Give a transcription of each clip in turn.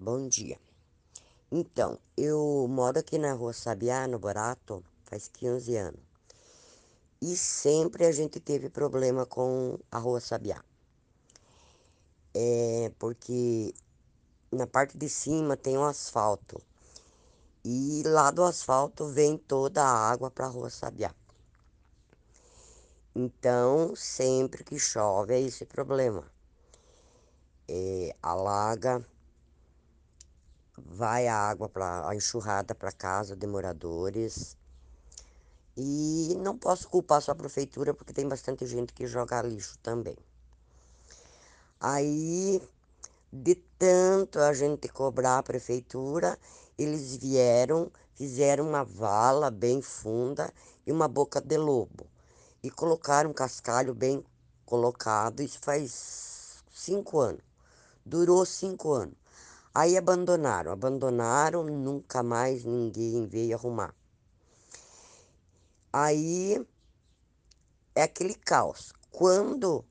Bom dia. Então, eu moro aqui na rua Sabiá, no Borato, faz 15 anos. E sempre a gente teve problema com a rua Sabiá. É porque na parte de cima tem um asfalto. E lá do asfalto vem toda a água para a rua Sabiá. Então, sempre que chove é esse problema. É, alaga vai a água para a enxurrada para casa de moradores. E não posso culpar só a prefeitura porque tem bastante gente que joga lixo também. Aí, de tanto a gente cobrar a prefeitura, eles vieram, fizeram uma vala bem funda e uma boca de lobo. E colocaram um cascalho bem colocado, isso faz cinco anos. Durou cinco anos. Aí abandonaram, abandonaram, nunca mais ninguém veio arrumar. Aí é aquele caos. Quando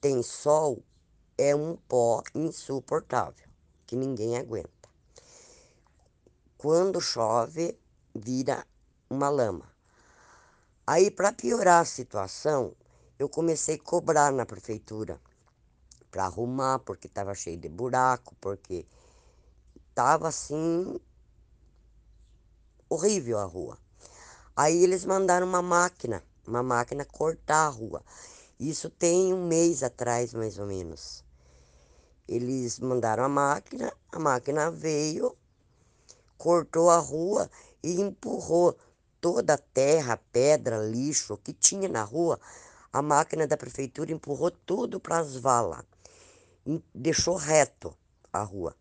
tem sol, é um pó insuportável, que ninguém aguenta. Quando chove, vira uma lama. Aí, para piorar a situação, eu comecei a cobrar na prefeitura para arrumar, porque estava cheio de buraco, porque Tava assim horrível a rua. Aí eles mandaram uma máquina, uma máquina cortar a rua. Isso tem um mês atrás, mais ou menos. Eles mandaram a máquina, a máquina veio, cortou a rua e empurrou toda a terra, pedra, lixo que tinha na rua. A máquina da prefeitura empurrou tudo para as valas. Deixou reto a rua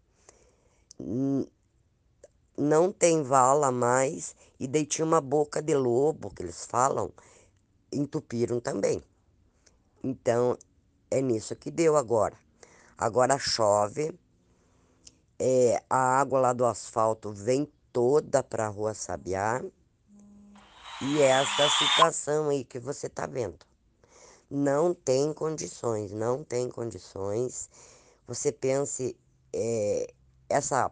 não tem vala mais, e daí uma boca de lobo, que eles falam, entupiram também. Então, é nisso que deu agora. Agora chove, é, a água lá do asfalto vem toda para a rua Sabiá, e é essa situação aí que você está vendo. Não tem condições, não tem condições. Você pense, é, essa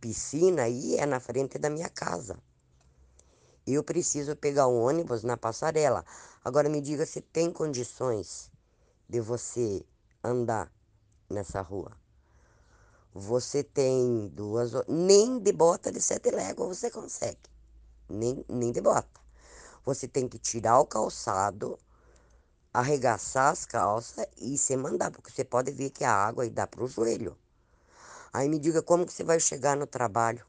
piscina aí é na frente da minha casa. Eu preciso pegar um ônibus na passarela. Agora me diga se tem condições de você andar nessa rua. Você tem duas. Nem de bota de sete léguas você consegue. Nem, nem de bota. Você tem que tirar o calçado, arregaçar as calças e se mandar, porque você pode ver que a água aí dá para o joelho. Aí me diga como que você vai chegar no trabalho.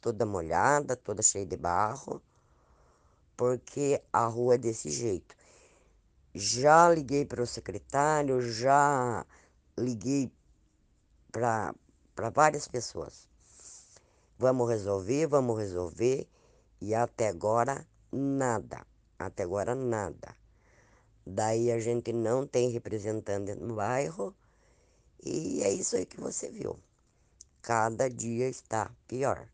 Toda molhada, toda cheia de barro, porque a rua é desse jeito. Já liguei para o secretário, já liguei para várias pessoas. Vamos resolver, vamos resolver. E até agora, nada. Até agora, nada. Daí a gente não tem representante no bairro e é isso aí que você viu. Cada dia está pior.